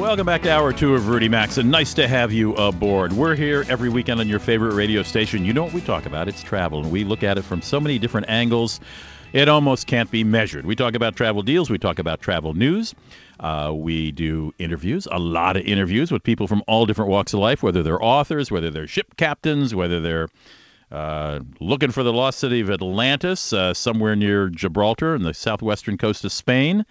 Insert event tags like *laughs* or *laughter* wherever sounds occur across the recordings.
Welcome back to hour two of Rudy Maxa. Nice to have you aboard. We're here every weekend on your favorite radio station. You know what we talk about? It's travel, and we look at it from so many different angles. It almost can't be measured. We talk about travel deals, we talk about travel news, uh, we do interviews, a lot of interviews with people from all different walks of life, whether they're authors, whether they're ship captains, whether they're uh, looking for the lost city of Atlantis, uh, somewhere near Gibraltar on the southwestern coast of Spain.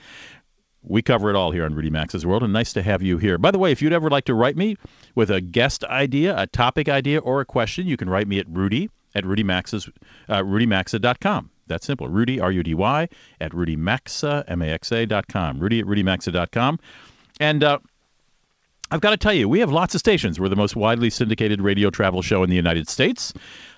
We cover it all here on Rudy Maxa's World, and nice to have you here. By the way, if you'd ever like to write me with a guest idea, a topic idea, or a question, you can write me at rudy at rudymaxa's, uh, rudymaxa.com. That's simple. Rudy, R-U-D-Y, at rudymaxa, M-A-X-A dot com. Rudy at rudymaxa.com. And uh, I've got to tell you, we have lots of stations. We're the most widely syndicated radio travel show in the United States.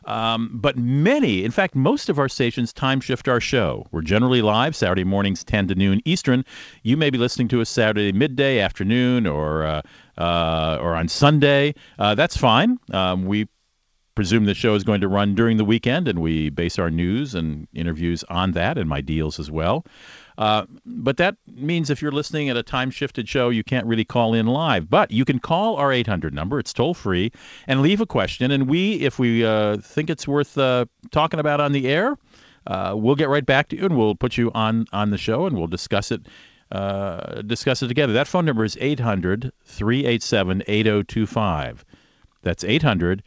Um, but many, in fact, most of our stations time shift our show. We're generally live Saturday mornings, 10 to noon Eastern. You may be listening to us Saturday midday, afternoon, or uh, uh, or on Sunday. Uh, that's fine. Um, we presume the show is going to run during the weekend, and we base our news and interviews on that and my deals as well. Uh, but that means if you're listening at a time shifted show, you can't really call in live. But you can call our 800 number, it's toll free, and leave a question. And we, if we uh, think it's worth uh, talking about on the air, uh, we'll get right back to you and we'll put you on, on the show and we'll discuss it. Uh, discuss it together. That phone number is 800 387 8025. That's 800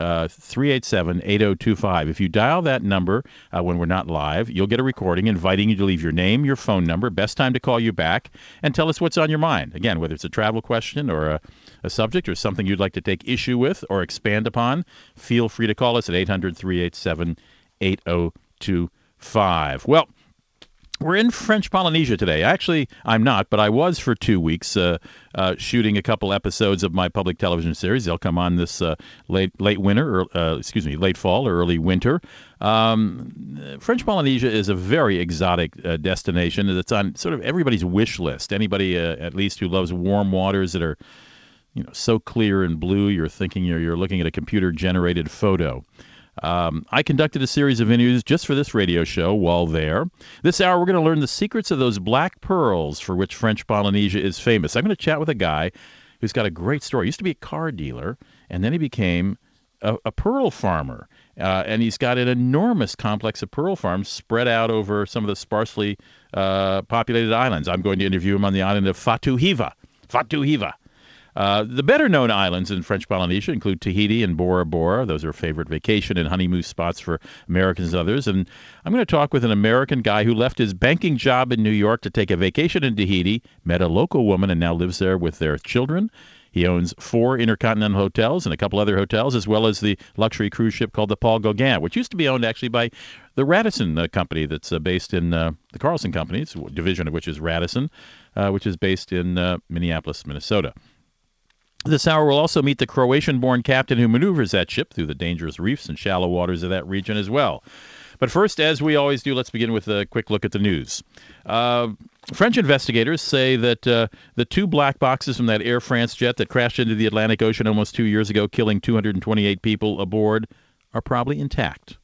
387 8025. If you dial that number uh, when we're not live, you'll get a recording inviting you to leave your name, your phone number, best time to call you back, and tell us what's on your mind. Again, whether it's a travel question or a, a subject or something you'd like to take issue with or expand upon, feel free to call us at 800 387 8025. Well, we're in French Polynesia today. Actually, I'm not, but I was for two weeks uh, uh, shooting a couple episodes of my public television series. They'll come on this uh, late late winter, or uh, excuse me, late fall or early winter. Um, French Polynesia is a very exotic uh, destination that's on sort of everybody's wish list. Anybody, uh, at least, who loves warm waters that are you know so clear and blue, you're thinking you're, you're looking at a computer generated photo. Um, I conducted a series of interviews just for this radio show while there. This hour, we're going to learn the secrets of those black pearls for which French Polynesia is famous. I'm going to chat with a guy who's got a great story. He used to be a car dealer, and then he became a, a pearl farmer. Uh, and he's got an enormous complex of pearl farms spread out over some of the sparsely uh, populated islands. I'm going to interview him on the island of Fatu-Hiva. Fatu-Hiva. Uh, the better known islands in French Polynesia include Tahiti and Bora Bora. Those are favorite vacation and honeymoon spots for Americans and others. And I'm going to talk with an American guy who left his banking job in New York to take a vacation in Tahiti, met a local woman, and now lives there with their children. He owns four intercontinental hotels and a couple other hotels, as well as the luxury cruise ship called the Paul Gauguin, which used to be owned actually by the Radisson uh, company that's uh, based in uh, the Carlson Company, division of which is Radisson, uh, which is based in uh, Minneapolis, Minnesota. This hour we'll also meet the Croatian born captain who maneuvers that ship through the dangerous reefs and shallow waters of that region as well. But first, as we always do, let's begin with a quick look at the news. Uh, French investigators say that uh, the two black boxes from that Air France jet that crashed into the Atlantic Ocean almost two years ago, killing 228 people aboard, are probably intact.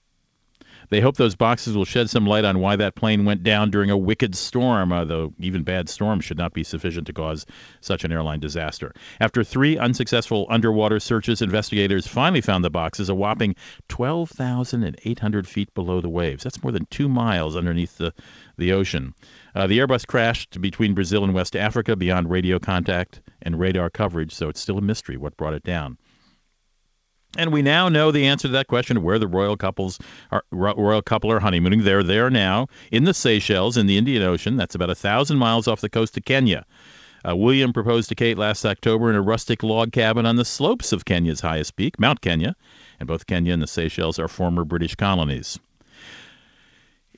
They hope those boxes will shed some light on why that plane went down during a wicked storm, uh, though even bad storms should not be sufficient to cause such an airline disaster. After three unsuccessful underwater searches, investigators finally found the boxes a whopping 12,800 feet below the waves. That's more than two miles underneath the, the ocean. Uh, the Airbus crashed between Brazil and West Africa beyond radio contact and radar coverage, so it's still a mystery what brought it down. And we now know the answer to that question: where the royal couples are, royal couple are honeymooning. They're there now in the Seychelles in the Indian Ocean. That's about a thousand miles off the coast of Kenya. Uh, William proposed to Kate last October in a rustic log cabin on the slopes of Kenya's highest peak, Mount Kenya, and both Kenya and the Seychelles are former British colonies.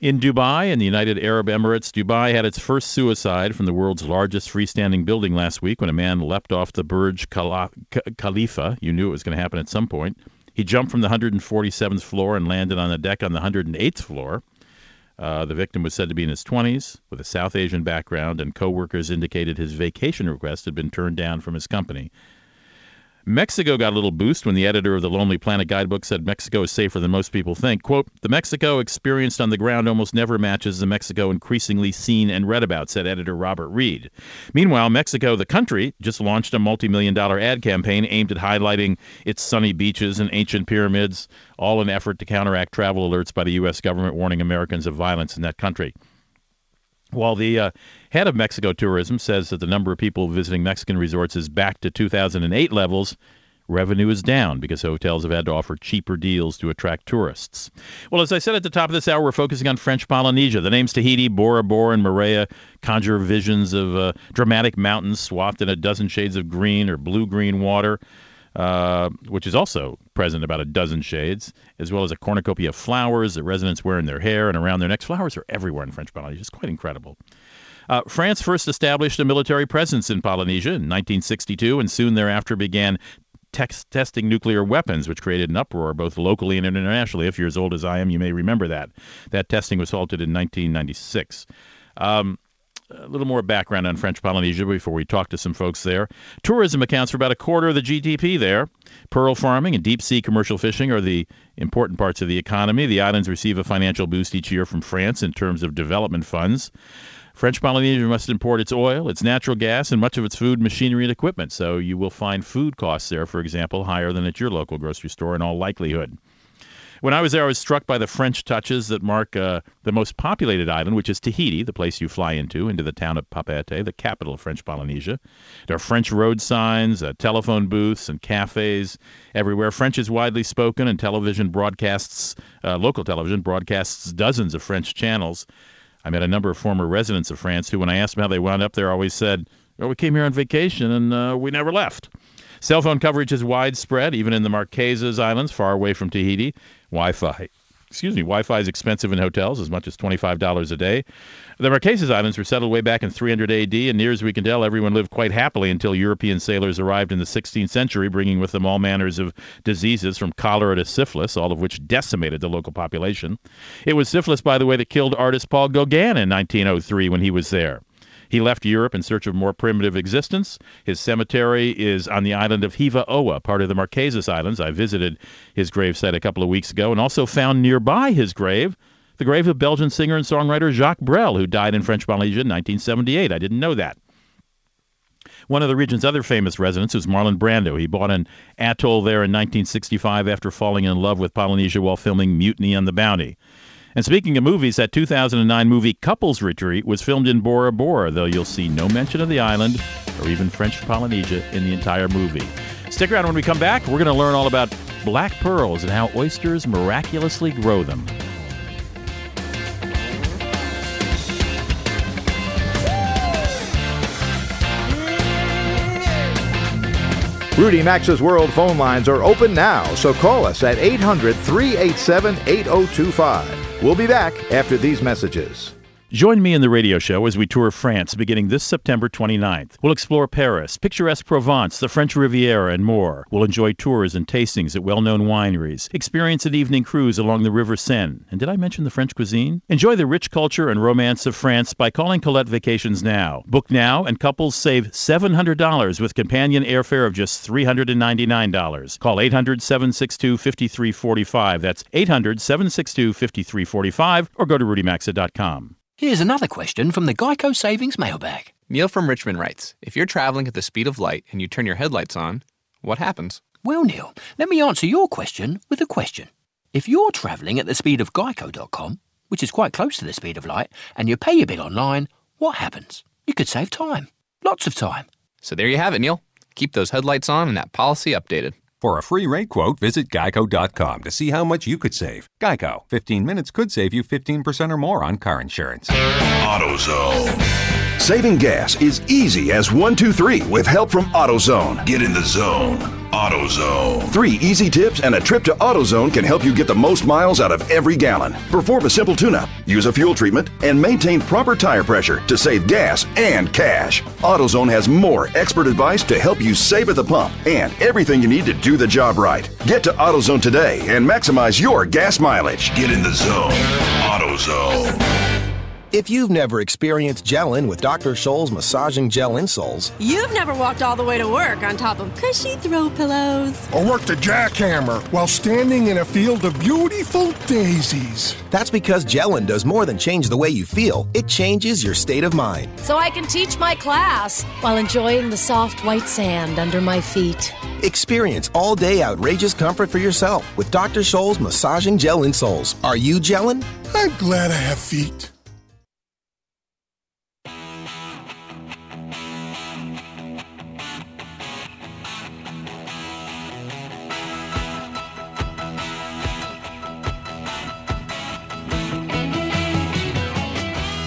In Dubai, in the United Arab Emirates, Dubai had its first suicide from the world's largest freestanding building last week when a man leapt off the Burj Khalifa. You knew it was going to happen at some point. He jumped from the 147th floor and landed on a deck on the 108th floor. Uh, the victim was said to be in his 20s with a South Asian background, and coworkers indicated his vacation request had been turned down from his company. Mexico got a little boost when the editor of the Lonely Planet guidebook said Mexico is safer than most people think. Quote, The Mexico experienced on the ground almost never matches the Mexico increasingly seen and read about, said editor Robert Reid. Meanwhile, Mexico, the country, just launched a multi million dollar ad campaign aimed at highlighting its sunny beaches and ancient pyramids, all in effort to counteract travel alerts by the U.S. government warning Americans of violence in that country. While the uh, head of Mexico Tourism says that the number of people visiting Mexican resorts is back to 2008 levels, revenue is down because hotels have had to offer cheaper deals to attract tourists. Well, as I said at the top of this hour, we're focusing on French Polynesia. The names Tahiti, Bora Bora, and Moorea conjure visions of uh, dramatic mountains swathed in a dozen shades of green or blue green water. Uh, which is also present about a dozen shades, as well as a cornucopia of flowers that residents wear in their hair and around their necks. Flowers are everywhere in French Polynesia. It's quite incredible. Uh, France first established a military presence in Polynesia in 1962 and soon thereafter began tex- testing nuclear weapons, which created an uproar both locally and internationally. If you're as old as I am, you may remember that. That testing was halted in 1996. Um, a little more background on French Polynesia before we talk to some folks there. Tourism accounts for about a quarter of the GDP there. Pearl farming and deep sea commercial fishing are the important parts of the economy. The islands receive a financial boost each year from France in terms of development funds. French Polynesia must import its oil, its natural gas, and much of its food, machinery, and equipment. So you will find food costs there, for example, higher than at your local grocery store in all likelihood. When I was there, I was struck by the French touches that mark uh, the most populated island, which is Tahiti, the place you fly into, into the town of Papeete, the capital of French Polynesia. There are French road signs, uh, telephone booths, and cafes everywhere. French is widely spoken, and television broadcasts, uh, local television broadcasts dozens of French channels. I met a number of former residents of France who, when I asked them how they wound up there, always said, well, we came here on vacation and uh, we never left. Cell phone coverage is widespread, even in the Marquesas Islands, far away from Tahiti. Wi-Fi, excuse me, Wi-Fi is expensive in hotels, as much as twenty-five dollars a day. The Marquesas Islands were settled way back in 300 A.D., and near as we can tell, everyone lived quite happily until European sailors arrived in the 16th century, bringing with them all manners of diseases from cholera to syphilis, all of which decimated the local population. It was syphilis, by the way, that killed artist Paul Gauguin in 1903 when he was there. He left Europe in search of more primitive existence. His cemetery is on the island of Hiva Oa, part of the Marquesas Islands. I visited his gravesite a couple of weeks ago and also found nearby his grave the grave of Belgian singer and songwriter Jacques Brel, who died in French Polynesia in 1978. I didn't know that. One of the region's other famous residents was Marlon Brando. He bought an atoll there in 1965 after falling in love with Polynesia while filming Mutiny on the Bounty. And speaking of movies, that 2009 movie Couples Retreat was filmed in Bora Bora, though you'll see no mention of the island or even French Polynesia in the entire movie. Stick around when we come back. We're going to learn all about black pearls and how oysters miraculously grow them. Rudy Maxa's World phone lines are open now, so call us at 800 387 8025. We'll be back after these messages. Join me in the radio show as we tour France beginning this September 29th. We'll explore Paris, picturesque Provence, the French Riviera, and more. We'll enjoy tours and tastings at well known wineries, experience an evening cruise along the River Seine. And did I mention the French cuisine? Enjoy the rich culture and romance of France by calling Collette Vacations now. Book now, and couples save $700 with companion airfare of just $399. Call 800 762 5345. That's 800 762 5345 or go to rudymaxa.com. Here's another question from the Geico Savings Mailbag. Neil from Richmond writes If you're traveling at the speed of light and you turn your headlights on, what happens? Well, Neil, let me answer your question with a question. If you're travelling at the speed of geico.com, which is quite close to the speed of light, and you pay your bill online, what happens? You could save time. Lots of time. So there you have it, Neil. Keep those headlights on and that policy updated. For a free rate quote, visit geico.com to see how much you could save. Geico, 15 minutes could save you 15% or more on car insurance. AutoZone. Saving gas is easy as one, two, three with help from AutoZone. Get in the zone. AutoZone. Three easy tips and a trip to AutoZone can help you get the most miles out of every gallon. Perform a simple tune-up, use a fuel treatment, and maintain proper tire pressure to save gas and cash. AutoZone has more expert advice to help you save at the pump and everything you need to do the job right. Get to AutoZone today and maximize your gas mileage. Get in the zone. AutoZone. If you've never experienced gelling with Dr. Scholl's massaging gel insoles, You've never walked all the way to work on top of cushy throw pillows. Or worked a jackhammer while standing in a field of beautiful daisies. that's because gelling does more than change the way you feel, it changes your state of mind. So I can teach my class while enjoying the soft white sand under my feet. Experience all day outrageous comfort for yourself with Dr. Scholl's massaging gel insoles. Are you gelling? I'm glad I have feet.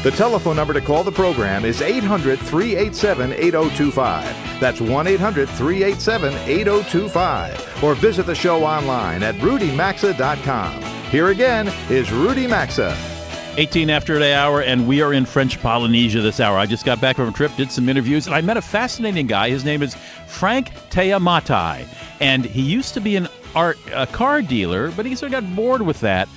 The telephone number to call the program is 800 387 8025. That's 1 800 387 8025. Or visit the show online at rudymaxa.com. Here again is Rudy Maxa. 18 after the hour, and we are in French Polynesia this hour. I just got back from a trip, did some interviews, and I met a fascinating guy. His name is Frank Teamatai, and he used to be an art a car dealer, but he sort of got bored with that.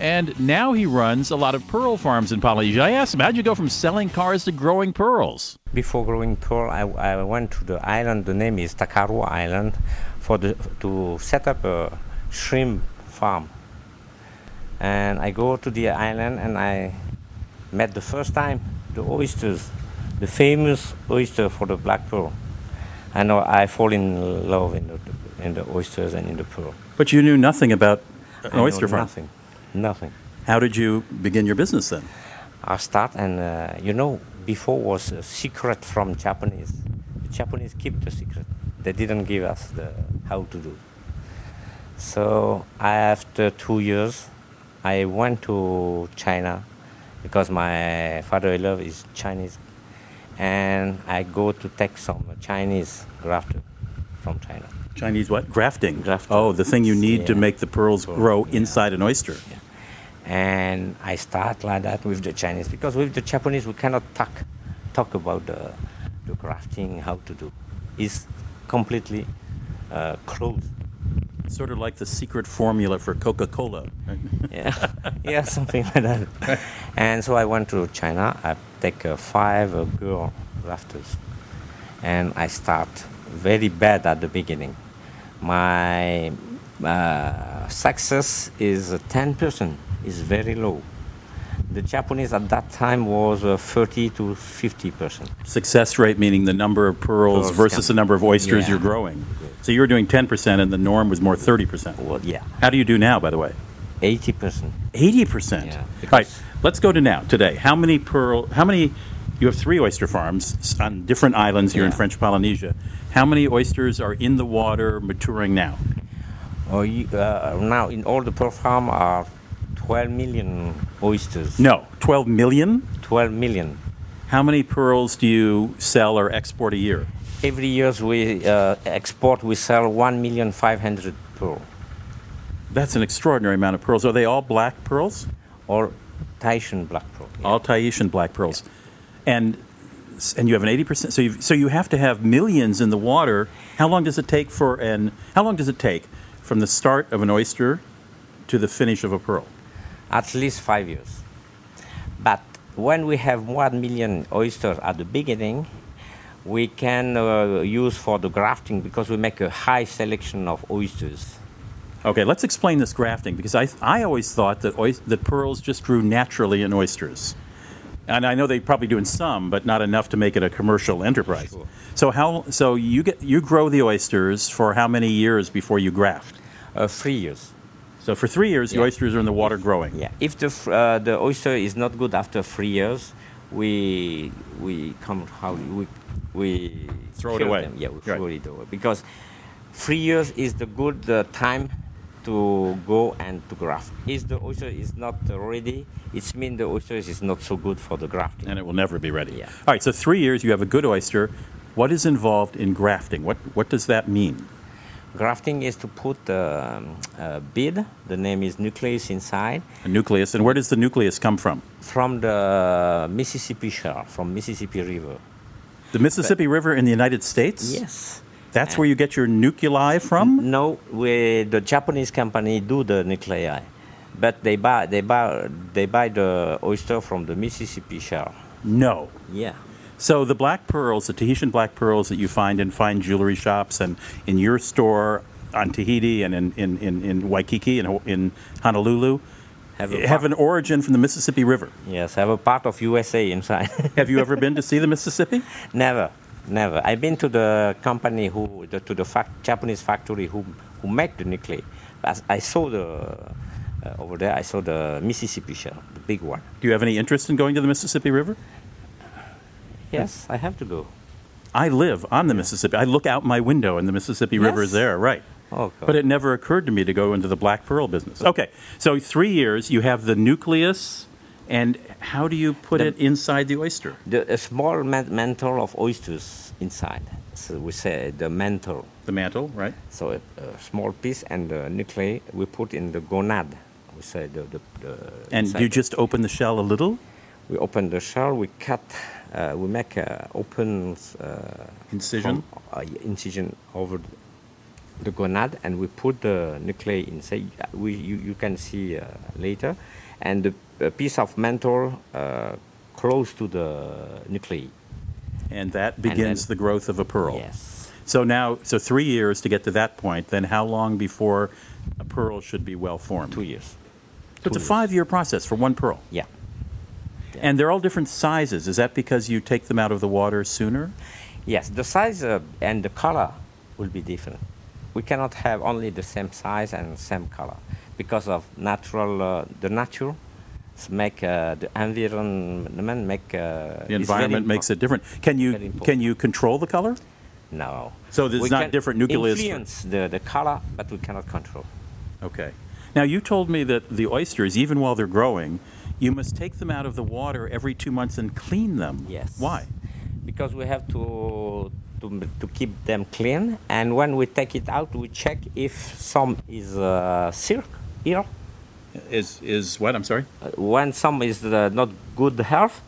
And now he runs a lot of pearl farms in Polynesia. I asked him, how'd you go from selling cars to growing pearls? Before growing pearl, I, I went to the island. The name is Takaroa Island, for the to set up a shrimp farm. And I go to the island and I met the first time the oysters, the famous oyster for the black pearl. I know I fall in love in the in the oysters and in the pearl. But you knew nothing about an I oyster farm. Nothing, nothing. How did you begin your business then? I start and uh, you know before was a secret from Japanese. The Japanese keep the secret. They didn't give us the how to do. So after two years, I went to China because my father-in-law is Chinese, and I go to take some Chinese grafter from China. Chinese what? Grafting. Oh, the thing you need to make the pearls grow inside an oyster. And I start like that with the Chinese because with the Japanese we cannot talk talk about the, the grafting how to do. It's completely uh, closed. Sort of like the secret formula for Coca-Cola. right? *laughs* Yeah, yeah, something like that. *laughs* And so I went to China. I take uh, five uh, girl rafters, and I start very bad at the beginning. My uh, success is ten percent. Is very low. The Japanese at that time was uh, 30 to 50 percent. Success rate meaning the number of pearls Pearls, versus yeah. the number of oysters Yeah. you're growing. So you were doing 10% and the norm was more 30%. Well, yeah. How do you do now, by the way? 80 percent. 80%. Yeah, All right, let's go to now, today. How many pearl, how many, you have three oyster farms on different islands here in French Polynesia. How many oysters are in the water maturing now? Oh, you, uh, now in all the pearl farm are 12 million oysters. No, 12 million? 12 million. How many pearls do you sell or export a year? Every year we uh, export, we sell 1 million 500 pearl. That's an extraordinary amount of pearls. Are they all black pearls? Or Tahitian black pearl. All Tahitian black pearls. And and you have an 80% so you so you have to have millions in the water. How long does it take for an how long does it take from the start of an oyster to the finish of a pearl? At least five years. But when we have 1 million oysters at the beginning, we can uh, use for the grafting because we make a high selection of oysters. Okay, let's explain this grafting because I I always thought that oys- that pearls just grew naturally in oysters. And I know they probably do in some, but not enough to make it a commercial enterprise. So how so you get you grow the oysters for how many years before you graft? Uh, three years. So for three years, the oysters are in the water growing. Yeah. If the uh, the oyster is not good after three years, we we come how we we Throw it away. them. Yeah, we Right. throw it away because three years is the good uh, time to go and to graft. If the oyster is not ready, it means the oyster is not so good for the grafting. and it will never be ready. Yeah. All right, so three years you have a good oyster. What is involved in grafting? What what does that mean? Grafting is to put um, a bead. The name is nucleus inside. A nucleus. And where does the nucleus come from? From the Mississippi Shore, from Mississippi River. The Mississippi River in the United States? Yes. That's where you get your nuclei from? No, we, the Japanese company do the nuclei, but they buy they buy they buy the oyster from the Mississippi Shore. No. Yeah. So the black pearls, the Tahitian black pearls that you find in fine jewelry shops and in your store on Tahiti and in, in, in, in Waikiki and in Honolulu, Have have, an origin from the Mississippi River. Yes, have a part of USA inside. *laughs* have you ever been to see the Mississippi? Never, never. I've been to the company who, the, to the fac- Japanese factory who, who make the. But I saw the uh, over there. I saw the Mississippi shell, the big one. Do you have any interest in going to the Mississippi River? Yes, I have to go. I live on the Mississippi. I look out my window and the Mississippi River is there, right. Oh, But it never occurred to me to go into the black pearl business. Okay, so three years, you have the nucleus, and how do you put The- it inside the oyster? The a small mantle of oysters inside. So we say the mantle. The mantle, right? So a, a small piece and the nuclei we put in the gonad. We say the the. the And you just open the shell a little? We open the shell. We cut. Uh, we make a open uh, Incision? from- uh, incision over the, gonad, and we put the nuclei inside. Uh, We you, you can see uh, later, and the a piece of mantle uh, close to the nuclei. And that And begins then- the growth of a pearl. Yes. So now, so three years to get to that point, then how long before a pearl should be well formed? Two years. So it's a five year process for one pearl. Yeah. And they're all different sizes. Is that because you take them out of the water sooner? Yes, the size uh, and the color will be different. We cannot have only the same size and same color because of natural. Uh, the nature make uh, the environment make. Uh, The environment makes it different. Can you can you control the color? No. So there's We not different nucleus Influence the, the color, but we cannot control. Okay. Now you told me that the oysters, even while they're growing, you must take them out of the water every two months and clean them. Yes. Why? Because we have to, to to keep them clean, and when we take it out, we check if some is uh, silk here. Is is what? I'm sorry. When some is uh, not good health,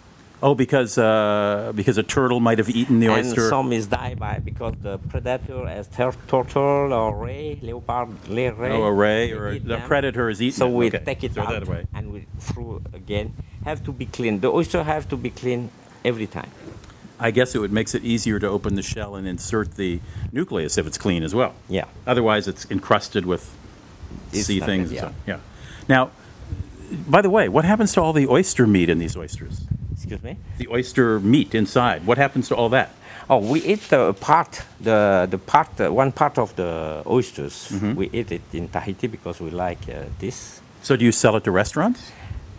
Oh, because uh, because a turtle might have eaten the and oyster. some is die by because the predator as tur- turtle or ray, leopard, ray, ray. Oh, a ray or a- the predator is eaten So we Okay, take it throw out and we throw again. Have to be clean. The oyster have to be clean every time. I guess it would makes it easier to open the shell and insert the nucleus if it's clean as well. Yeah. Otherwise, it's encrusted with It's sea things. good, and so- yeah. Now, by the way, what happens to all the oyster meat in these oysters? Excuse me. The oyster meat inside. What happens to all that? Oh, we eat the part, the the part, uh, one part of the oysters. Mhm. We eat it in Tahiti because we like uh, this. So, do you sell it to restaurants?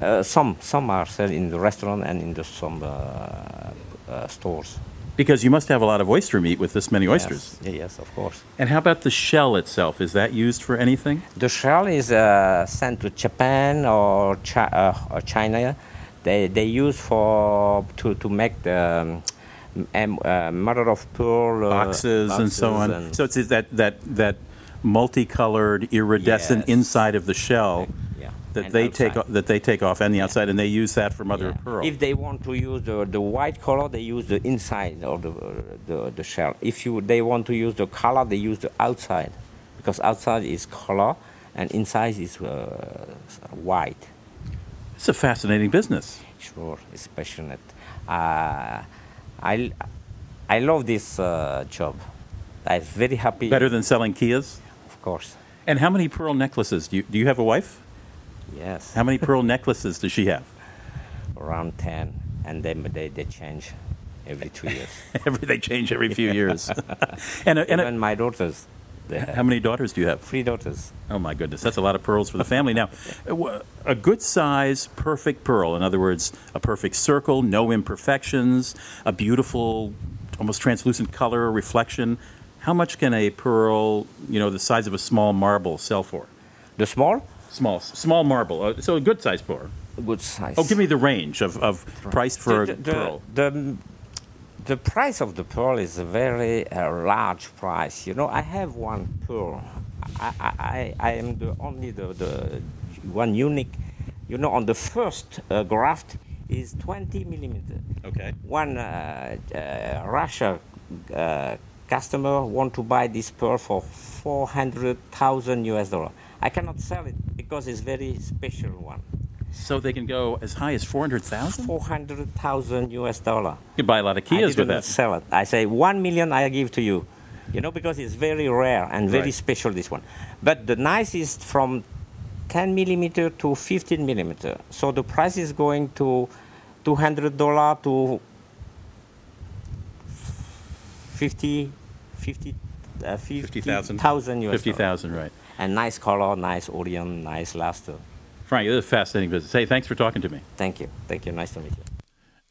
Uh, some some are sold in the restaurant and in the some uh, uh, stores. Because you must have a lot of oyster meat with this many oysters. Yes, yes, of course. And how about the shell itself? Is that used for anything? The shell is uh, sent to Japan or, chi- uh, or China. They, they use for to, to make the um, uh, mother of pearl uh, boxes, and so on. and- so it's that that that multicolored iridescent Yes. inside of the shell yeah, that and they take outside. that they take off and the outside, and they use that for mother of pearl. If they want to use the, the white color, they use the inside of the, the, the shell. If you they want to use the color, they use the outside, because outside is color and inside is uh, white. It's a fascinating business. Sure, it's passionate. Uh, I, I love this uh, job. I'm very happy. Better than selling Kias. Of course. And how many pearl necklaces do you do? You have a wife? Yes. How many pearl necklaces does she have? Around ten, and then they, they change every two years. *laughs* every they change every few years. *laughs* and a, and a- Even my daughters. They have how many daughters do you have? three daughters. Oh my goodness, that's a lot of pearls for the family. Now, a good size, perfect pearl, in other words, a perfect circle, no imperfections, a beautiful, almost translucent color, reflection. How much can a pearl, you know, the size of a small marble sell for? The small? Small, small marble. Uh, so a good size pearl. A Good size. Oh, give me the range of, of price for the, a pearl. The, the price of the pearl is a very uh, large price. You know, I have one pearl. I, I, I, I am the only the, the one unique. You know, on the first uh, graft is 20 millimeter. Okay. One uh, uh, Russia uh, customer want to buy this pearl for 400,000 US dollar. I cannot sell it because it's very special one. So they can go as high as 400,000? 400,000 US dollar. You could buy a lot of I Kias with that. sell it. I say one million I give to you. You know, because it's very rare and very Right. special this one. But the nice is from 10 millimeter to 15 millimeter. So the price is going to 200 dollar to 50, 50, uh, 50,000. 50,000 US. 50,000, right. And nice color, nice Orion, nice luster. Frank, this is a fascinating business. Hey, thanks for talking to me. Thank you. Thank you. Nice to meet you.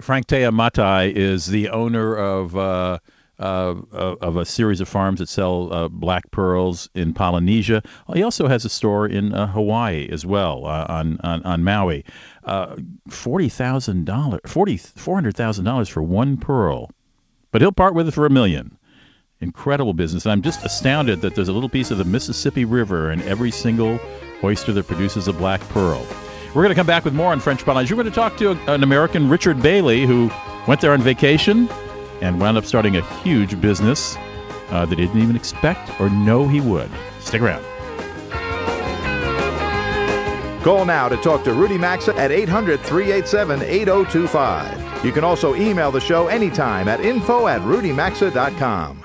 Frank Tea Matai is the owner of uh, uh, of a series of farms that sell uh, black pearls in Polynesia. He also has a store in uh, Hawaii as well uh, on, on on Maui. Uh, Forty thousand dollars, forty four hundred thousand dollars for one pearl, but he'll part with it for a million. Incredible business. And I'm just astounded that there's a little piece of the Mississippi River in every single oyster that produces a black pearl. We're going to come back with more on French Polynesia. We're going to talk to an American, Richard Bailey, who went there on vacation and wound up starting a huge business uh, that he didn't even expect or know he would. Stick around. Call now to talk to Rudy Maxa at 800 387 8025. You can also email the show anytime at info at rudymaxa.com.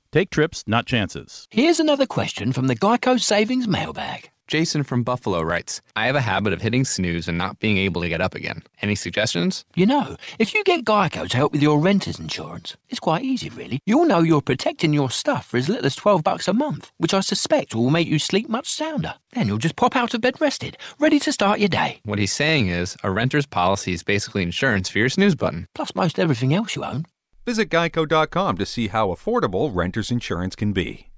Take trips, not chances. Here's another question from the Geico Savings Mailbag. Jason from Buffalo writes I have a habit of hitting snooze and not being able to get up again. Any suggestions? You know, if you get Geico to help with your renter's insurance, it's quite easy, really. You'll know you're protecting your stuff for as little as 12 bucks a month, which I suspect will make you sleep much sounder. Then you'll just pop out of bed rested, ready to start your day. What he's saying is a renter's policy is basically insurance for your snooze button. Plus most everything else you own. Visit geico.com to see how affordable renter's insurance can be.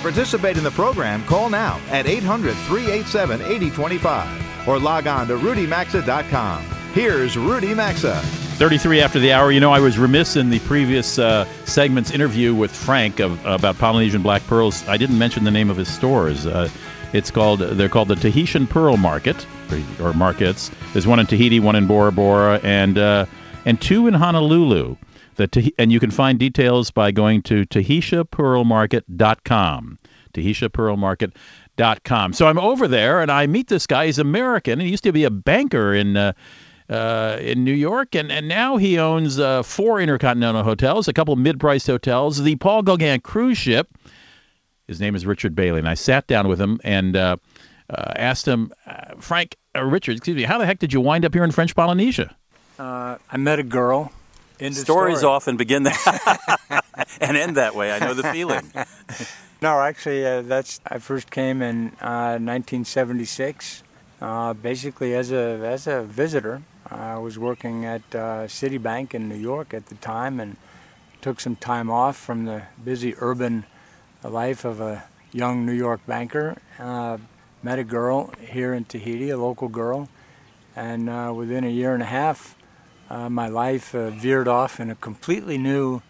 To participate in the program, call now at 800 387 8025 or log on to rudymaxa.com. Here's Rudy Maxa. 33 after the hour. You know, I was remiss in the previous uh, segment's interview with Frank of, about Polynesian black pearls. I didn't mention the name of his stores. Uh, it's called they're called the Tahitian Pearl Market or, markets. There's one in Tahiti, one in Bora Bora, and uh, and two in Honolulu. The and you can find details by going to tahitiapearlmarket.com. tahitiapearlmarket.com. So I'm over there and I meet this guy. He's American. He used to be a banker in uh, uh, in New York, and, and now he owns uh, four intercontinental hotels, a couple mid-priced hotels, the Paul Gauguin cruise ship. His name is Richard Bailey, and I sat down with him and uh, uh, asked him, uh, Frank, uh, Richard, excuse me, how the heck did you wind up here in French Polynesia? I met a girl. Stories story. often begin that *laughs* and end that way. I know the feeling. *laughs* No, actually, uh, that's I first came in uh, 1976, uh, basically as a as a visitor. I was working at uh, Citibank in New York at the time, and took some time off from the busy urban life of a young New York banker. Uh, met a girl here in Tahiti, a local girl, and uh, within a year and a half, uh, my life uh, veered off in a completely new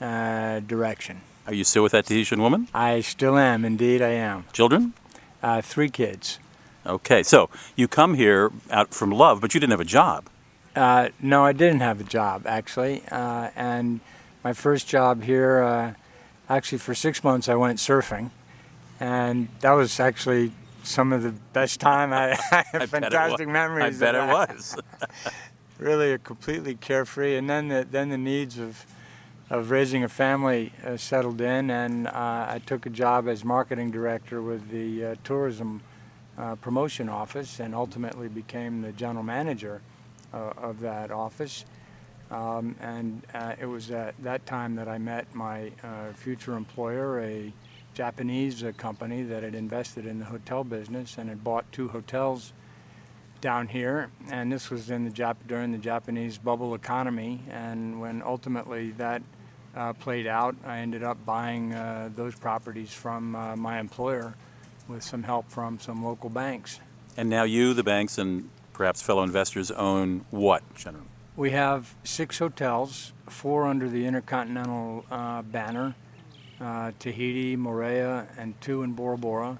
uh, direction. Are you still with that Tahitian woman? I still am, indeed, I am. Children? Uh, three kids. Okay, so you come here out from love, but you didn't have a job. Uh, no, I didn't have a job actually, uh, and my first job here, uh, actually for six months, I went surfing, and that was actually some of the best time. I, *laughs* I have I it fantastic memories. I bet of it was. *laughs* *laughs* really a completely carefree, and then the then the needs of of raising a family uh, settled in, and uh, I took a job as marketing director with the uh, tourism uh, promotion office, and ultimately became the general manager uh, of that office. Um, and uh, it was at that time that I met my future employer, a Japanese company that had invested in the hotel business and had bought two hotels down here. And this was in the Jap- during the Japanese bubble economy. And when ultimately that uh, played out, I ended up buying uh, those properties from uh, my employer with some help from some local banks. And now you, the banks, and perhaps fellow investors own what, generally? We have six hotels, four under the Intercontinental uh, banner, uh, Tahiti, Moorea, and two in Bora Bora.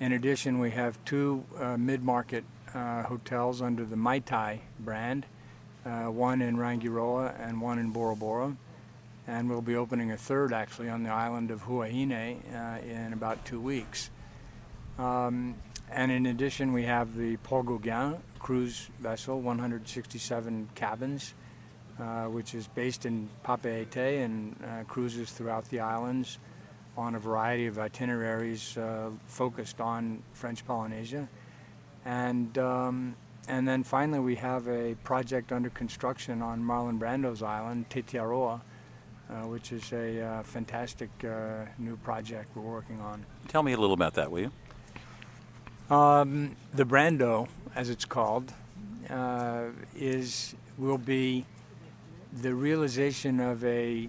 In addition, we have two uh, mid-market uh, hotels under the Maitai brand, uh, one in Rangiroa and one in Bora Bora. And we'll be opening a third actually on the island of Huahine uh, in about two weeks. Um, and in addition, we have the Paul Gauguin cruise vessel, 167 cabins, uh, which is based in Papeete and uh, cruises throughout the islands on a variety of itineraries uh, focused on French Polynesia. And, um, and then finally, we have a project under construction on Marlon Brando's island, Tetiaroa, uh, which is a uh, fantastic uh, new project we're working on. Tell me a little about that, will you? Um, the Brando, as it's called, uh, is will be the realization of a,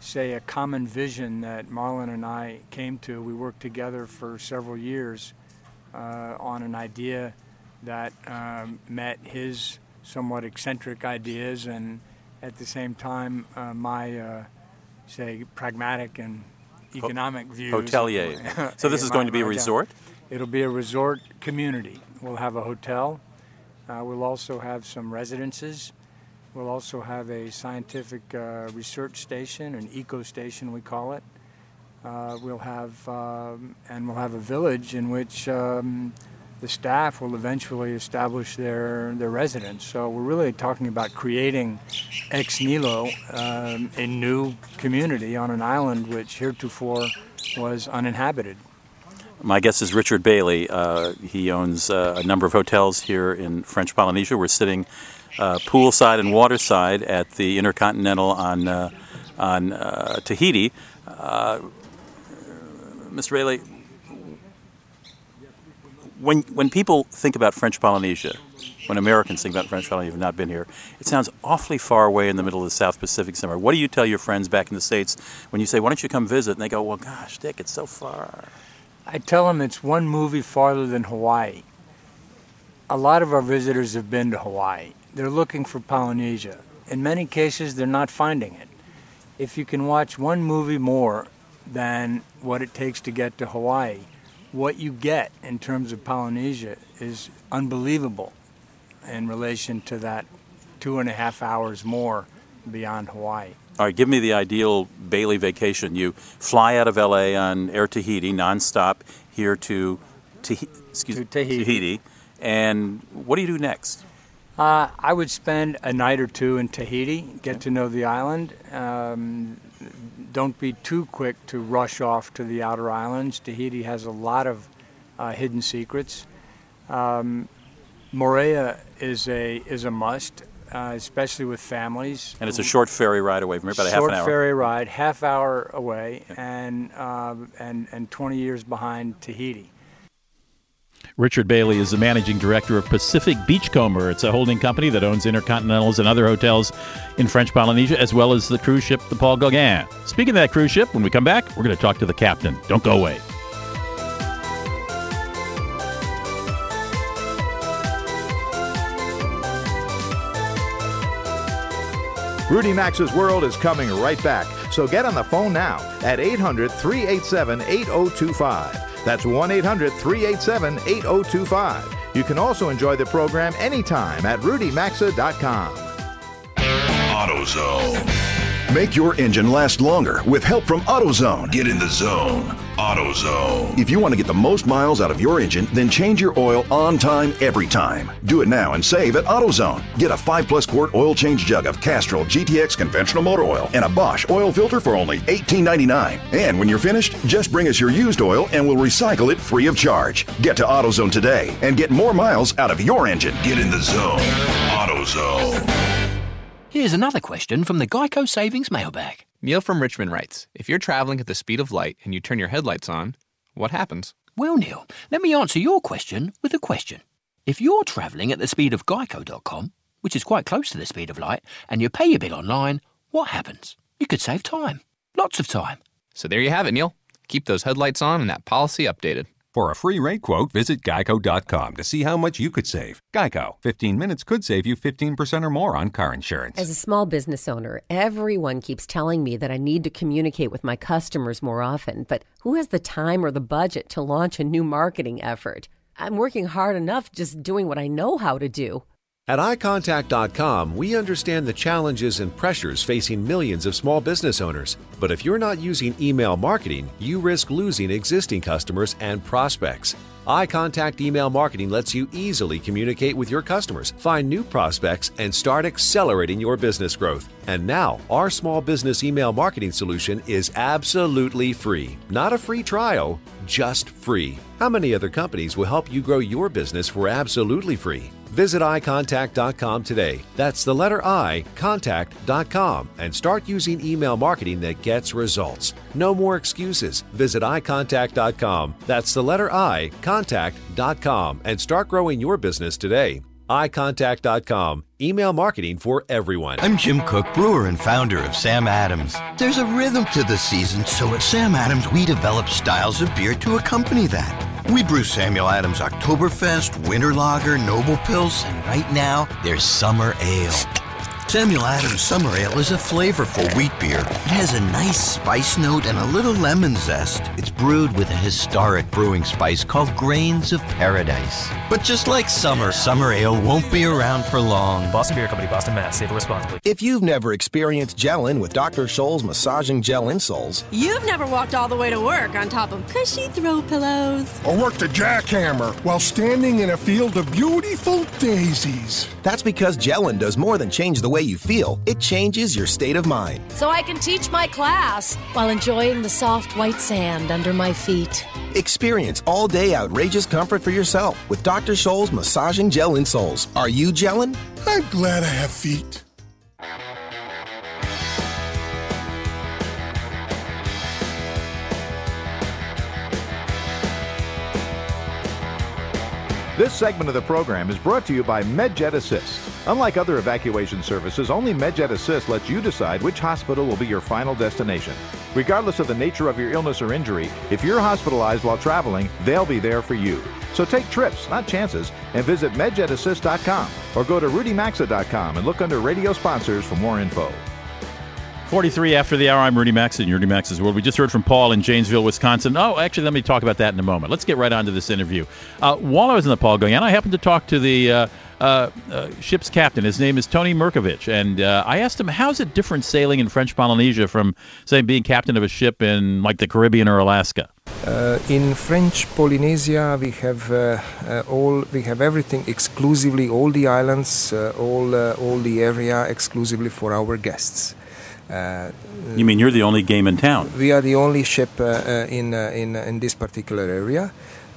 say, a common vision that Marlon and I came to. We worked together for several years on an idea that um, met his somewhat eccentric ideas and at the same time uh, my, uh, say, pragmatic and economic views. Hotelier. *laughs* So this is going to be a resort? It'll be a resort community. We'll have a hotel. Uh, we'll also have some residences. We'll also have a scientific uh, research station, an eco station we call it. Uh, we'll have, um, and we'll have a village in which um, the staff will eventually establish their, their residence. So we're really talking about creating ex nihilo um, a new community on an island which heretofore was uninhabited. My guest is Richard Bailey. Uh, he owns uh, a number of hotels here in French Polynesia. We're sitting uh, poolside and waterside at the Intercontinental on uh, on uh, Tahiti. Mr. Bailey, when when people think about French Polynesia, when Americans think about French Polynesia, have not been here, it sounds awfully far away in the middle of the South Pacific somewhere. What do you tell your friends back in the states when you say, "Why don't you come visit?" and they go, "Well, gosh, Dick, it's so far." I tell them it's one movie farther than Hawaii. A lot of our visitors have been to Hawaii. They're looking for Polynesia. In many cases, they're not finding it. If you can watch one movie more than what it takes to get to Hawaii, what you get in terms of Polynesia is unbelievable in relation to that two and a half hours more beyond Hawaii. All right, give me the ideal Bailey vacation. You fly out of LA on Air Tahiti nonstop here to, Tahi- excuse To Tahiti. And what do you do next? Uh, I would spend a night or two in Tahiti, get to know the island. Um, don't be too quick to rush off to the outer islands. Tahiti has a lot of uh, hidden secrets. Um, Moorea is a is a must, uh, especially with families. And it's a short ferry ride away from here, about a half an hour. Short ferry ride, half hour away, and uh, and and 20 years behind Tahiti. Richard Bailey is the managing director of Pacific Beachcomber. It's a holding company that owns Intercontinentals and other hotels in French Polynesia, as well as the cruise ship, the Paul Gauguin. Speaking of that cruise ship, when we come back, we're going to talk to the captain. Don't go away. Rudy Maxa's World is coming right back, so get on the phone now at 800 387 8025. That's 1 800 387 8025. You can also enjoy the program anytime at rudymaxa.com. AutoZone. Make your engine last longer with help from AutoZone. Get in the zone. AutoZone. If you want to get the most miles out of your engine, then change your oil on time every time. Do it now and save at AutoZone. Get a 5 plus quart oil change jug of Castrol GTX conventional motor oil and a Bosch oil filter for only $18.99. And when you're finished, just bring us your used oil and we'll recycle it free of charge. Get to AutoZone today and get more miles out of your engine. Get in the zone. AutoZone. Here's another question from the Geico Savings Mailbag. Neil from Richmond writes If you're traveling at the speed of light and you turn your headlights on, what happens? Well, Neil, let me answer your question with a question. If you're travelling at the speed of geico.com, which is quite close to the speed of light, and you pay your bill online, what happens? You could save time. Lots of time. So there you have it, Neil. Keep those headlights on and that policy updated. For a free rate quote, visit geico.com to see how much you could save. Geico, 15 minutes could save you 15% or more on car insurance. As a small business owner, everyone keeps telling me that I need to communicate with my customers more often, but who has the time or the budget to launch a new marketing effort? I'm working hard enough just doing what I know how to do. At iContact.com, we understand the challenges and pressures facing millions of small business owners. But if you're not using email marketing, you risk losing existing customers and prospects. iContact Email Marketing lets you easily communicate with your customers, find new prospects, and start accelerating your business growth. And now, our small business email marketing solution is absolutely free. Not a free trial, just free. How many other companies will help you grow your business for absolutely free? Visit iContact.com today. That's the letter I, contact.com, and start using email marketing that gets results. No more excuses. Visit iContact.com. That's the letter I, contact.com, and start growing your business today. iContact.com. Email marketing for everyone. I'm Jim Koch, brewer and founder of Sam Adams. There's a rhythm to the season, so at Sam Adams, we develop styles of beer to accompany that. We brew Samuel Adams Oktoberfest, Winter Lager, Noble Pils, and right now there's Summer Ale. Samuel Adams Summer Ale is a flavorful wheat beer. It has a nice spice note and a little lemon zest. It's brewed with a historic brewing spice called Grains of Paradise. But just like summer, Summer Ale won't be around for long. Boston Beer Company, Boston, Mass. Savor responsibly. If you've never experienced gelling with Dr. Scholl's massaging gel insoles, You've never walked all the way to work on top of cushy throw pillows. Or worked a jackhammer while standing in a field of beautiful daisies. that's because gelling does more than change the way you feel, it changes your state of mind. So I can teach my class while enjoying the soft white sand under my feet. Experience all day outrageous comfort for yourself with Dr. Scholl's massaging gel insoles. Are you gelling? I'm glad I have feet. This segment of the program is brought to you by MedJet Assist. Unlike other evacuation services, only MedJet Assist lets you decide which hospital will be your final destination. Regardless of the nature of your illness or injury, if you're hospitalized while traveling, they'll be there for you. So take trips, not chances, and visit medjetassist.com or go to rudymaxa.com and look under radio sponsors for more info. 43 after the hour. I'm Rudy Maxa in Rudy Maxa's World. We just heard from Paul in Janesville, Wisconsin. Oh, actually, let me talk about that in a moment. Let's get right on to this interview. Uh, while I was in the Paul Gauguin I happened to talk to the uh, uh, uh, ship's captain. His name is Tony Markovic, and uh, I asked him, "How's it different sailing in French Polynesia from, say, being captain of a ship in like the Caribbean or Alaska?" Uh, in French Polynesia, we have uh, uh, all we have everything exclusively, all the islands, uh, all uh, all the area exclusively for our guests. Uh, You mean you're the only game in town? we are the only ship uh, uh, in, uh, in in this particular area,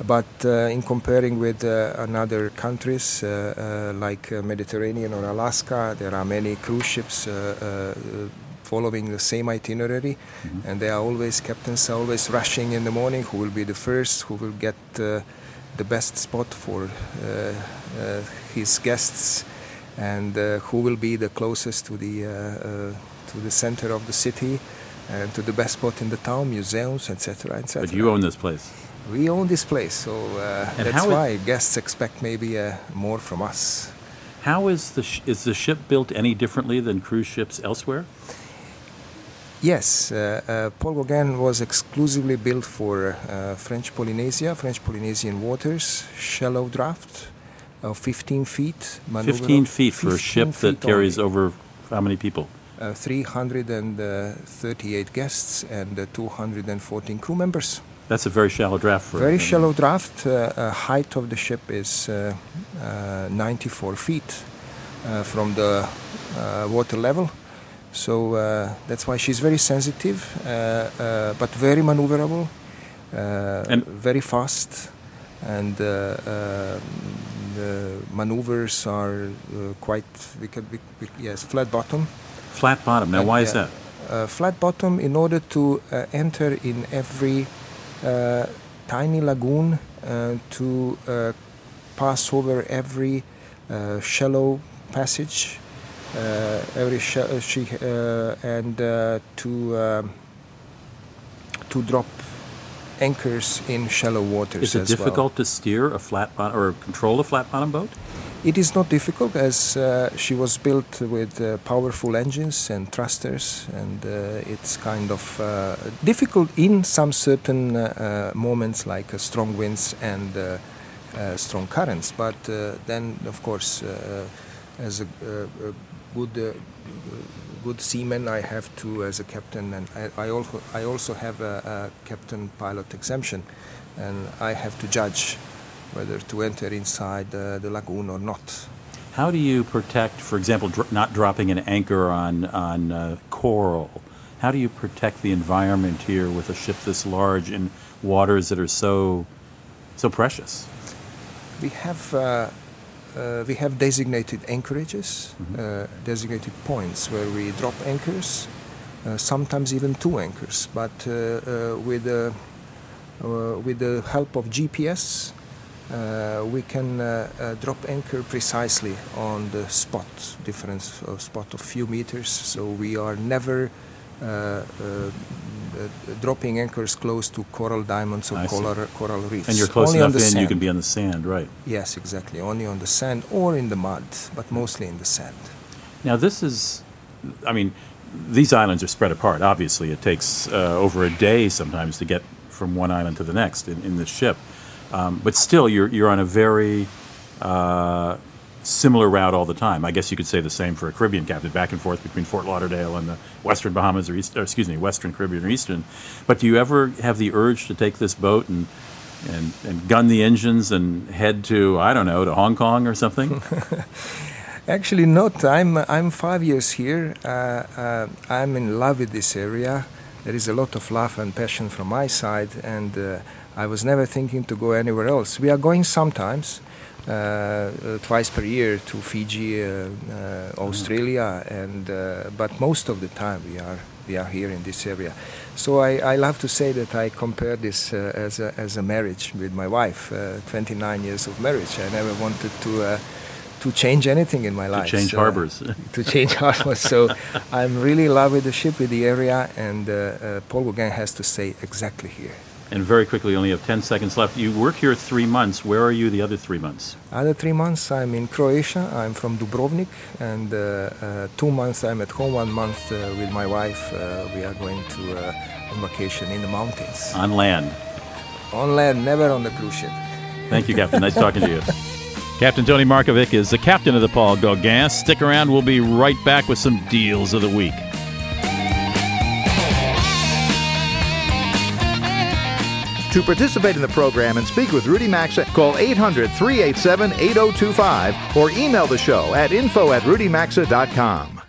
but uh, in comparing with uh, another countries uh, uh, like uh, Mediterranean or Alaska, there are many cruise ships. Uh, uh, Following the same itinerary, and they are always captains are always rushing in the morning. Who will be the first? Who will get uh, the best spot for uh, uh, his guests, and uh, who will be the closest to the to the center of the city and to the best spot in the town, museums, etc., etc. But you own this place. We own this place, so uh, that's why guests expect maybe uh, more from us. How is the sh- is the ship built any differently than cruise ships elsewhere? Yes, uh, uh, Paul Gauguin was exclusively built for uh, French Polynesia, French Polynesian waters, shallow draft of 15 feet. 15 feet for a ship that carries only. over how many people? Uh, 338 guests and uh, 214 crew members. That's a very shallow draft for Very shallow draft. Uh, uh, height of the ship is uh, uh, 94 feet uh, from the uh, water level. So uh, that's why she's very sensitive, uh, uh, but very maneuverable, uh, And- very fast, and uh, uh, the maneuvers are uh, quite. We we, we, yes, flat bottom. Flat bottom. Now, And, why is yeah, that? Uh, flat bottom in order to uh, enter in every uh, tiny lagoon uh, to uh, pass over every uh, shallow passage, uh, every sh- she, and uh, to um, to drop anchors in shallow waters Is it as well. difficult to steer a flat bottom or control a flat bottom boat? It is not difficult as uh, she was built with uh, powerful engines and thrusters, and uh, it's kind of uh, difficult in some certain uh, uh, moments like strong winds and strong currents. But then, of course, as a, a, good good seaman, I have to, as a captain, and I, I also I also have a, a captain pilot exemption, and I have to judge whether to enter inside uh, the lagoon or not. How do you protect, for example, dr- not dropping an anchor on on uh, coral? How do you protect the environment here with a ship this large in waters that are so so precious? We have uh, uh, we have designated anchorages, uh, designated points where we drop anchors, uh, sometimes even two anchors. But uh, uh, with the uh, with the help of GPS, we can uh, uh, drop anchor precisely on the spot, difference of spot of few meters. So we are never uh, uh, uh, dropping anchors close to coral diamonds or coral, coral reefs. And you're close Only on enough the in, you can be on the sand, right? Yes, exactly. Only on the sand or in the mud, but mostly in the sand. Now, this is, I mean, these islands are spread apart. Obviously, it takes uh, over a day sometimes to get from one island to the next in, in the ship. Um, but still, you're, you're on a very uh, similar route all the time. I guess you could say the same for a Caribbean captain, back and forth between Fort Lauderdale and the Western Bahamas, or, East, or excuse me, Western Caribbean or Eastern. But do you ever have the urge to take this boat and, and, and gun the engines and head to, I don't know, to Hong Kong or something? *laughs* *laughs* Actually, not. I'm I'm five years here. Uh, uh, I'm in love with this area. There is a lot of love and passion from my side, and uh, I was never thinking to go anywhere else. We are going sometimes, uh, uh, twice per year to Fiji, uh, uh, Australia, and uh, but most of the time we are we are here in this area. So I, I love to say that I compare this uh, as a as a marriage with my wife. Uh, 29 years of marriage. I never wanted to. Uh, to change anything in my life. To change So, harbors. *laughs* to change *laughs* harbors. So I'm really in love with the ship, with the area, and uh, uh, Paul Gauguin has to stay exactly here. And very quickly, only have 10 seconds left. You work here three months. Where are you the other three months? Other three months I'm in Croatia. I'm from Dubrovnik, and uh, uh, two months I'm at home. One month uh, with my wife. Uh, we are going to uh, on vacation in the mountains. On land. On land, never on the cruise ship. Thank you, Captain. Nice *laughs* talking to you. Captain Tony Markovic is the captain of the Paul Gauguin. Stick around. We'll be right back with some deals of the week. To participate in the program and speak with Rudy Maxa, call 800 387 8025 or email the show at info at rudymaxa.com.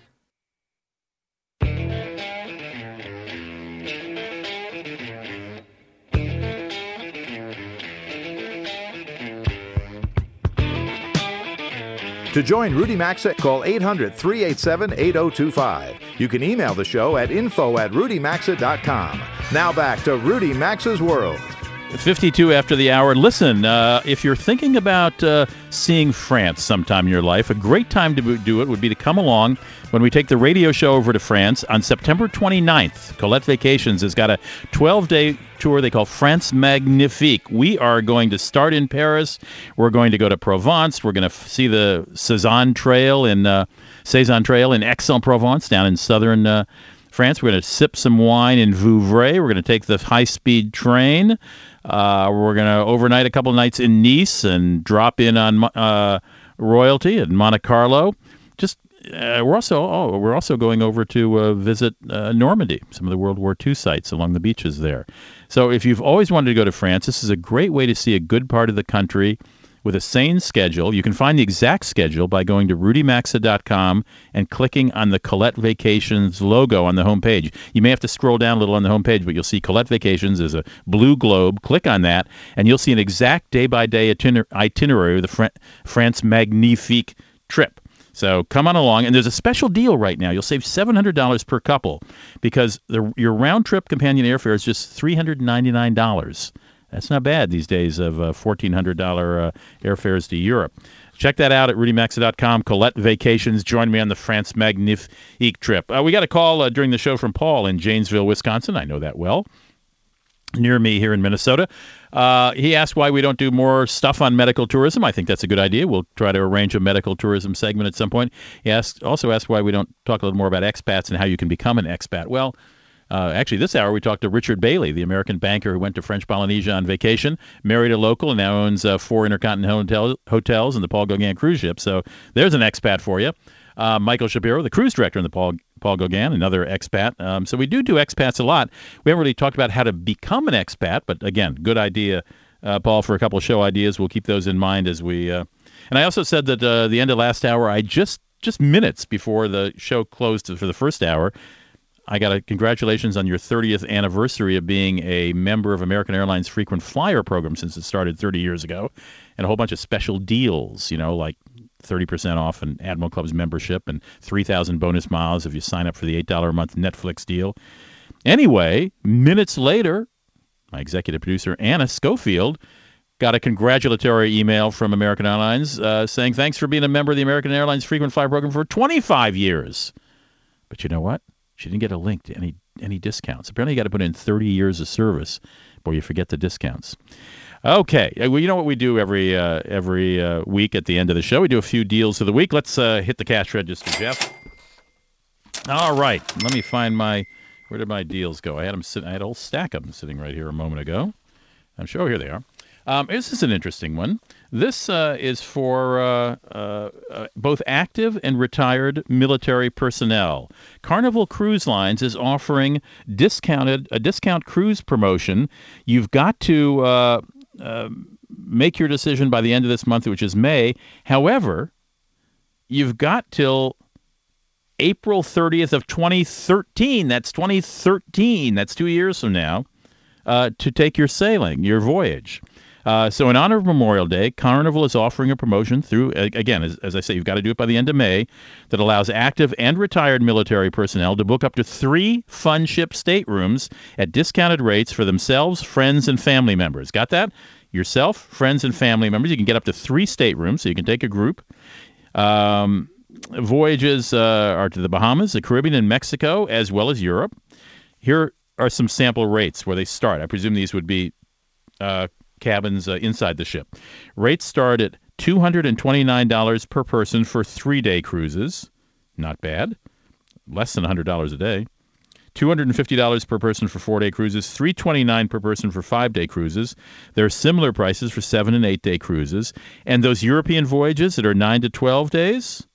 To join Rudy Maxa, call 800 387 8025. You can email the show at info at rudymaxa.com. Now back to Rudy Maxa's World. 52 after the hour. Listen, uh, if you're thinking about uh, seeing France sometime in your life, a great time to do it would be to come along when we take the radio show over to France on September 29th. Collette Vacations has got a 12 day tour they call France Magnifique. We are going to start in Paris. We're going to go to Provence. We're going to f- see the Cezanne Trail in uh, Cezanne Trail in Aix-en-Provence down in southern uh, France. We're going to sip some wine in Vouvray. We're going to take the high speed train. Uh, we're going to overnight a couple nights in Nice and drop in on uh, Royalty at Monte Carlo. Just uh, we're also oh, we're also going over to uh, visit uh, Normandy, some of the World War II sites along the beaches there. So if you've always wanted to go to France, this is a great way to see a good part of the country with a sane schedule. You can find the exact schedule by going to rudymaxa.com and clicking on the Collette Vacations logo on the homepage. You may have to scroll down a little on the homepage, but you'll see Collette Vacations is a blue globe. Click on that, and you'll see an exact day by day itinerary of the Fran- France Magnifique trip. So come on along, and there's a special deal right now. You'll save $700 per couple because the, your round trip companion airfare is just $399. That's not bad these days of uh, $1,400 uh, airfares to Europe. Check that out at rudymaxa.com. Collette Vacations. Join me on the France Magnifique trip. Uh, we got a call uh, during the show from Paul in Janesville, Wisconsin. I know that well. Near me here in Minnesota. Uh, he asked why we don't do more stuff on medical tourism. I think that's a good idea. We'll try to arrange a medical tourism segment at some point. He asked, also asked why we don't talk a little more about expats and how you can become an expat. Well, uh, actually, this hour we talked to Richard Bailey, the American banker who went to French Polynesia on vacation, married a local, and now owns uh, four intercontinental hotel, hotels and the Paul Gauguin cruise ship. So there's an expat for you. Uh, Michael Shapiro, the cruise director in the Paul Paul Gauguin, another expat. Um, so we do do expats a lot. We haven't really talked about how to become an expat, but again, good idea, uh, Paul, for a couple of show ideas. We'll keep those in mind as we. Uh, and I also said that uh, the end of last hour, I just just minutes before the show closed for the first hour, I got a congratulations on your 30th anniversary of being a member of American Airlines frequent flyer program since it started 30 years ago, and a whole bunch of special deals, you know, like 30% off an Admiral Club's membership and 3,000 bonus miles if you sign up for the $8 a month Netflix deal. Anyway, minutes later, my executive producer, Anna Schofield, got a congratulatory email from American Airlines uh, saying, Thanks for being a member of the American Airlines frequent flyer program for 25 years. But you know what? She didn't get a link to any any discounts. Apparently, you got to put in 30 years of service before you forget the discounts. Okay, uh, well, you know what we do every uh, every uh, week at the end of the show? We do a few deals of the week. Let's uh, hit the cash register, Jeff. All right, let me find my. Where did my deals go? I had them. Sit, I had a whole stack of them sitting right here a moment ago. I'm sure here they are. Um, this is an interesting one. This uh, is for uh, uh, uh, both active and retired military personnel. Carnival Cruise Lines is offering discounted a discount cruise promotion. You've got to uh, uh, make your decision by the end of this month, which is May. However, you've got till April 30th of 2013. That's 2013. That's two years from now to take your sailing, your voyage. Uh, so, in honor of Memorial Day, Carnival is offering a promotion through, again, as, as I say, you've got to do it by the end of May, that allows active and retired military personnel to book up to three fun ship staterooms at discounted rates for themselves, friends, and family members. Got that? Yourself, friends, and family members. You can get up to three staterooms, so you can take a group. Um, voyages uh, are to the Bahamas, the Caribbean, and Mexico, as well as Europe. Here are some sample rates where they start. I presume these would be uh, cabins uh, inside the ship. Rates start at $229 per person for three day cruises. Not bad. Less than $100 a day. $250 per person for four day cruises, $329 per person for five day cruises. There are similar prices for seven and eight day cruises. And those European voyages that are nine to 12 days,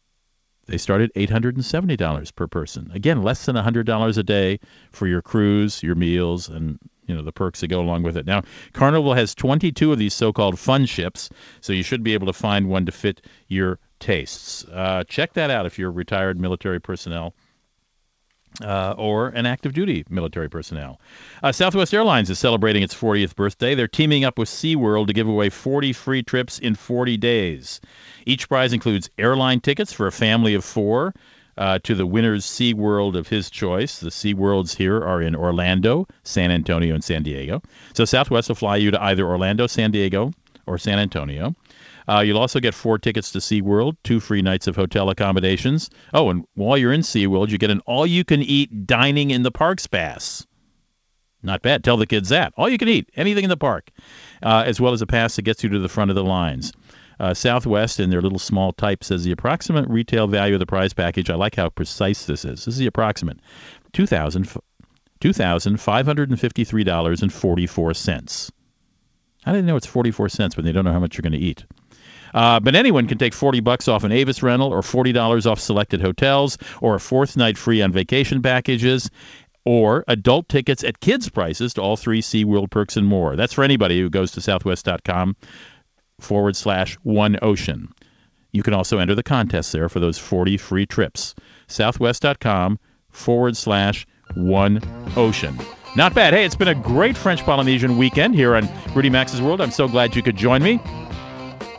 they start at $870 per person. Again, less than $100 a day for your cruise, your meals, and you know the perks that go along with it. Now, Carnival has 22 of these so-called fun ships, so you should be able to find one to fit your tastes. Uh, check that out if you're retired military personnel. Uh, or an active duty military personnel. Uh, Southwest Airlines is celebrating its 40th birthday. They're teaming up with SeaWorld to give away 40 free trips in 40 days. Each prize includes airline tickets for a family of four, uh, to the winner's Sea World of his choice. The Sea Worlds here are in Orlando, San Antonio, and San Diego. So Southwest will fly you to either Orlando, San Diego, or San Antonio. Uh, you'll also get four tickets to SeaWorld, two free nights of hotel accommodations. Oh, and while you're in SeaWorld, you get an all you can eat dining in the parks pass. Not bad. Tell the kids that. All you can eat, anything in the park, uh, as well as a pass that gets you to the front of the lines. Uh, Southwest, in their little small type, says the approximate retail value of the prize package. I like how precise this is. This is the approximate two thousand two thousand five hundred and fifty three dollars and forty four cents. I didn't know it's forty four cents when they don't know how much you're going to eat. Uh, but anyone can take 40 bucks off an Avis rental or $40 off selected hotels or a fourth night free on vacation packages or adult tickets at kids' prices to all three SeaWorld perks and more. That's for anybody who goes to southwest.com forward slash one ocean. You can also enter the contest there for those 40 free trips. Southwest.com forward slash one ocean. Not bad. Hey, it's been a great French Polynesian weekend here on Rudy Maxa's World. I'm so glad you could join me.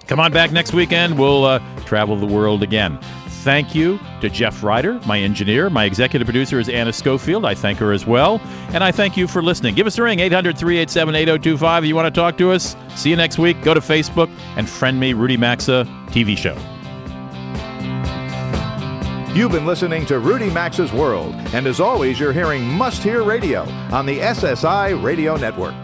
Come on back next weekend. We'll uh, travel the world again. Thank you to Jeff Ryder, my engineer. My executive producer is Anna Schofield. I thank her as well. And I thank you for listening. Give us a ring, 800 387 8025. If you want to talk to us, see you next week. Go to Facebook and friend me, Rudy Maxa TV show. You've been listening to Rudy Maxa's World, and as always, you're hearing Must Hear Radio on the SSI Radio Network.